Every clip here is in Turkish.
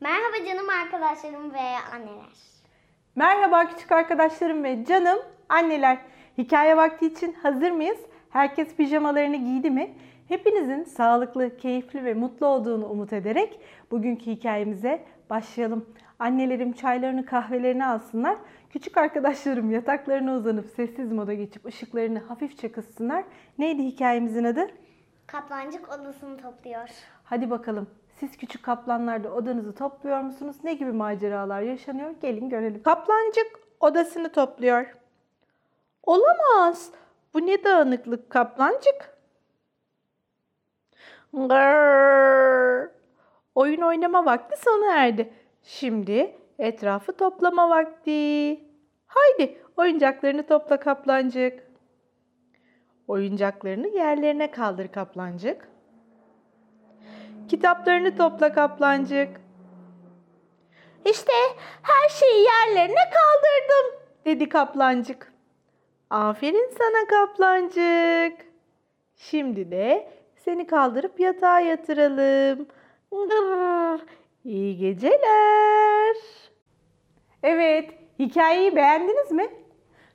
Merhaba canım arkadaşlarım ve anneler. Merhaba küçük arkadaşlarım ve canım anneler. Hikaye vakti için hazır mıyız? Herkes pijamalarını giydi mi? Hepinizin sağlıklı, keyifli ve mutlu olduğunu umut ederek bugünkü hikayemize başlayalım. Annelerim çaylarını, kahvelerini alsınlar. Küçük arkadaşlarım yataklarına uzanıp sessiz moda geçip ışıklarını hafifçe kıssınlar. Neydi hikayemizin adı? Kaplancık odasını topluyor. Hadi bakalım. Siz küçük kaplanlar da odanızı topluyor musunuz? Ne gibi maceralar yaşanıyor? Gelin görelim. Kaplancık odasını topluyor. Olamaz. Bu ne dağınıklık kaplancık? Gırr. Oyun oynama vakti sona erdi. Şimdi etrafı toplama vakti. Haydi oyuncaklarını topla kaplancık. Oyuncaklarını yerlerine kaldır kaplancık. Kitaplarını topla kaplancık. İşte her şeyi yerlerine kaldırdım dedi kaplancık. Aferin sana kaplancık. Şimdi de seni kaldırıp yatağa yatıralım. İyi geceler. Evet, hikayeyi beğendiniz mi?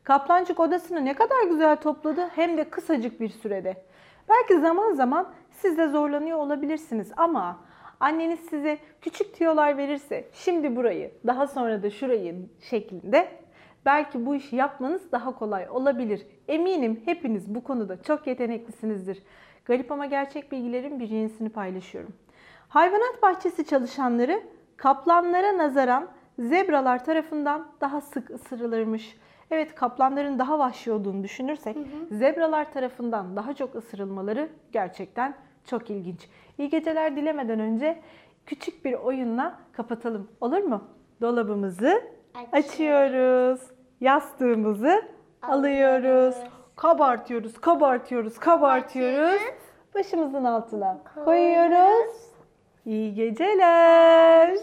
Kaplancık odasını ne kadar güzel topladı hem de kısacık bir sürede. Belki zaman zaman siz de zorlanıyor olabilirsiniz ama anneniz size küçük tüyolar verirse şimdi burayı daha sonra da şurayı şeklinde belki bu işi yapmanız daha kolay olabilir. Eminim hepiniz bu konuda çok yeteneklisinizdir. Garip ama gerçek bilgilerin bir yenisini paylaşıyorum. Hayvanat bahçesi çalışanları kaplanlara nazaran zebralar tarafından daha sık ısırılırmış. Evet kaplanların daha vahşi olduğunu düşünürsek zebralar tarafından daha çok ısırılmaları gerçekten çok ilginç. İyi geceler dilemeden önce küçük bir oyunla kapatalım. Olur mu? Dolabımızı Açıyoruz. açıyoruz. Yastığımızı alıyoruz. Alıyoruz. Kabartıyoruz, kabartıyoruz, kabartıyoruz. Başımızın altına koyuyoruz. İyi geceler.